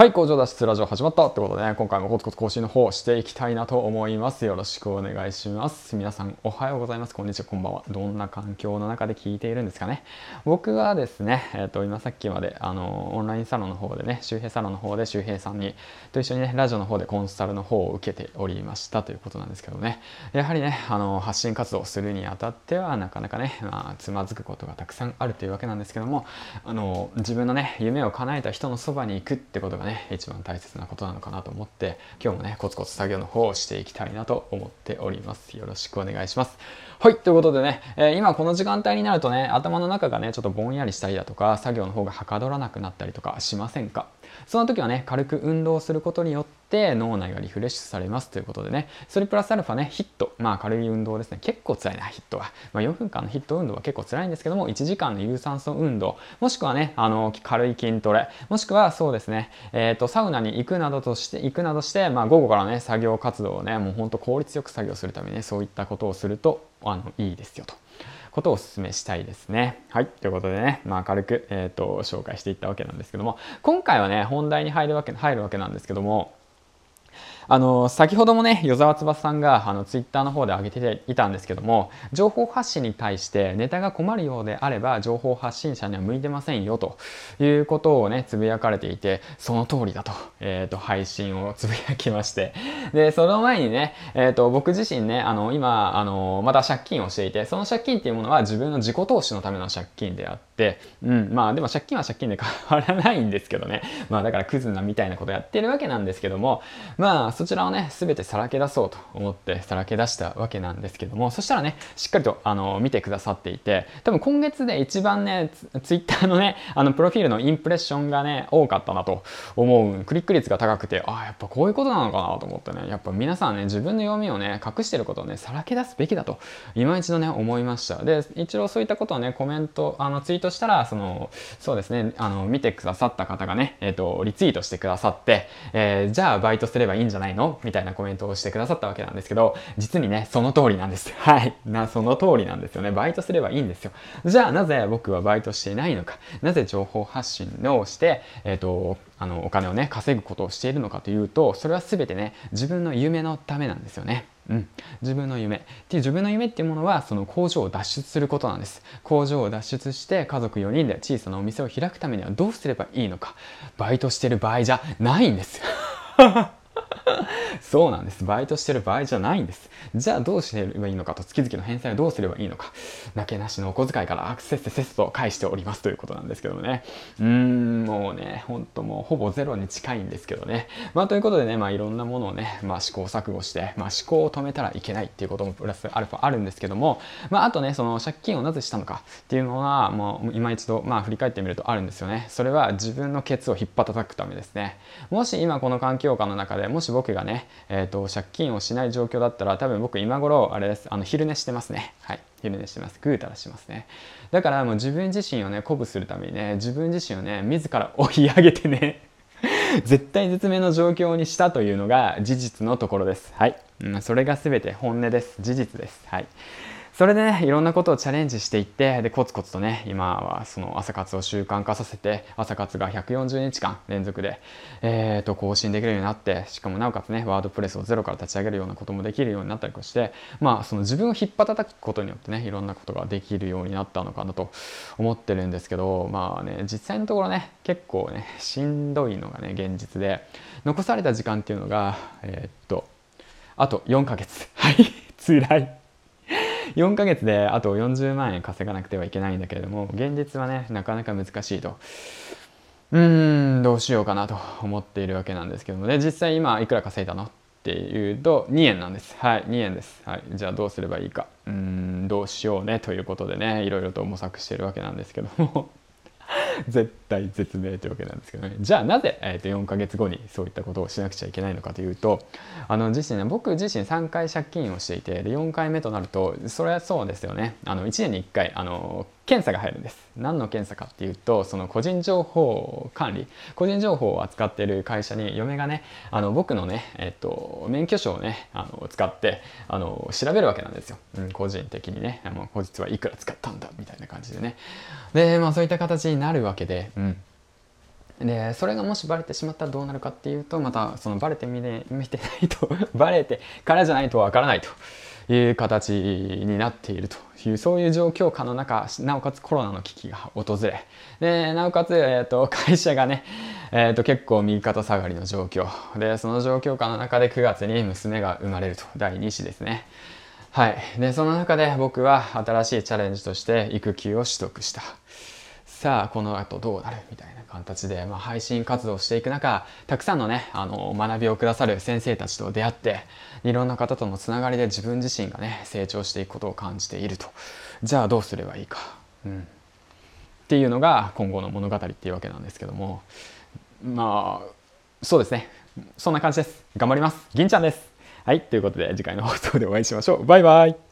はい工場脱出ラジオ始まったってことでね今回もコツコツ更新の方していきたいなと思います。よろしくお願いします。皆さんおはようございます。こんにちは。こんばんは。どんな環境の中で聞いているんですかね。僕はですねえっ、ー、と今さっきまであのオンラインサロンの方でね周平サロンの方で周平さんにと一緒にねラジオの方でコンサルの方を受けておりました。ということなんですけどね。やはりねあの発信活動するにあたってはなかなかねまあつまずくことがたくさんあるというわけなんですけどもあの自分のね夢を叶えた人のそばに行くってことがね一番大切なことなのかなと思って今日もねコツコツ作業の方をしていきたいなと思っております。よろしくお願いします。はいということでね、えー、今この時間帯になるとね頭の中がねちょっとぼんやりしたりだとか作業の方がはかどらなくなったりとかしませんか？その時はね軽く運動することによって脳内がリフレッシュされますということでね。それプラスアルファねヒット。まあ軽い運動ですね。結構辛いなヒットは、まあ、4分間のヒット運動は結構辛いんですけども1時間の有酸素運動。もしくはねあの軽い筋トレ。もしくはそうですね。えっ、ー、とサウナに行くなどとして行くなどしてまあ午後からね作業活動をねもうほんと効率よく作業するためにねそういったことをするとあのいいですよと。ことをお勧めしたいですね。はい。ということでね、まあ軽く、えっ、ー、と、紹介していったわけなんですけども、今回はね、本題に入るわけ、入るわけなんですけども、あの先ほどもね与沢翼さんがあのツイッターの方で上げていたんですけども情報発信に対してネタが困るようであれば情報発信者には向いてませんよということをねつぶやかれていてその通りだと,、えーと、配信をつぶやきまして。でその前にね、えーと、僕自身ねあの今あのまた借金をしていてその借金っていうものは自分の自己投資のための借金であって、うん、まあでも借金は借金で変わらないんですけどね。まあだからクズなみたいなことやってるわけなんですけども、まあそちらをね、すべてさらけ出そうと思ってさらけ出したわけなんですけども、そしたらね、しっかりとあの見てくださっていて、多分今月で一番ね、ツイッターのね、あのプロフィールのインプレッションがね、多かったなと思う。クリック率が高くて、ああ、やっぱこういうことなのかなと思ってね、やっぱ皆さんね、自分の読みをね、隠してることをね、さらけ出すべきだと、今一度ね、思いました。で、一応そういったことをね、コメント、あのツイートしたら、その、そうですね、あの、見てくださった方がね、えっ、ー、と、リツイートしてくださって、えー、じゃあバイトすればいいんじゃないの？みたいなコメントをしてくださったわけなんですけど、実にね、その通りなんです。はい。な、その通りなんですよね。バイトすればいいんですよ。じゃあ、なぜ僕はバイトしていないのか？なぜ情報発信をして、えっ、ー、と、あの、お金をね、稼ぐことをしているのかというと、それは全てね、自分の夢のためなんですよね。うん、自分の夢。っていう自分の夢っていうものはその工場を脱出することなんです。工場を脱出して家族4人で小さなお店を開くためにはどうすればいいのか。バイトしてる場合じゃないんです。そうなんです。バイトしてる場合じゃないんです。じゃあどうすればいいのかと、月々の返済はどうすればいいのか、なけなしのお小遣いからアクセスせっと返しておりますということなんですけどもね。うーん、もうね、ほんともうほぼゼロに近いんですけどね。まあということでね、まあいろんなものをね、まあ試行錯誤して、まあ思考を止めたらいけないっていうこともプラスアルファあるんですけども、まああとね、その借金をなぜしたのかっていうのは、もう今一度、まあ振り返ってみるとあるんですよね。それは自分のケツを引っ張たくためですね。もし今この環境下の中でもし僕がね、えーと、借金をしない状況だったら多分僕今頃あれですあの昼寝してますね。はい。昼寝してます。ぐうたらしますね。だからもう自分自身をね鼓舞するためにね自分自身をね自ら追い上げてね 絶対絶命の状況にしたというのが事実のところです。はい、うん、それが全て本音です。事実です。はい。それでね、いろんなことをチャレンジしていって、で、コツコツとね、今はその朝活を習慣化させて、朝活が140日間連続で、えー、と、更新できるようになって、しかもなおかつね、ワードプレスをゼロから立ち上げるようなこともできるようになったりして、まあ、その自分を引っ張くことによってね、いろんなことができるようになったのかなと思ってるんですけど、まあね、実際のところね、結構ね、しんどいのがね、現実で、残された時間っていうのが、えー、っと、あと4ヶ月。はい、辛い。4ヶ月であと40万円稼がなくてはいけないんだけれども現実はねなかなか難しいと。うーんどうしようかなと思っているわけなんですけどもね。実際今いくら稼いだのっていうと2円なんです。はい2円です。はいじゃあどうすればいいか。うーんどうしようねということでねいろいろと模索してるわけなんですけども。絶対絶命というわけなんですけどね。じゃあなぜ、えー、と4ヶ月後にそういったことをしなくちゃいけないのかというとあの自身ね僕自身3回借金をしていてで4回目となるとそれはそうですよね。あの1年に1回あの検査が入るんです。何の検査かっていうとその個人情報管理。個人情報を扱っている会社に嫁がねあの僕のね、えっと、免許証をねあの使ってあの調べるわけなんですよ、うん、個人的にね。もう後日はいくら使ったんだみたいな感じでね。でまあそういった形になるわけで、うん、でそれがもしバレてしまったらどうなるかっていうとまたそのバレてみ,、ね、見てないと バレてからじゃないとわからないと。いう形になっているというそういう状況下の中なおかつコロナの危機が訪れでなおかつ、えーと、会社がね、えーと、結構右肩下がりの状況。でその状況下の中で9月に娘が生まれると。第2子ですね。はい。でその中で僕は新しいチャレンジとして育休を取得した。さあこの後どうなる？みたいな形で、まあ、配信活動していく中たくさんのねあの学びをくださる先生たちと出会っていろんな方とのつながりで自分自身がね成長していくことを感じていると。じゃあどうすればいいか、うん、っていうのが今後の物語っていうわけなんですけども。まあそうですね。そんな感じです。頑張ります。銀ちゃんです。はい。ということで次回の放送でお会いしましょう。バイバイ。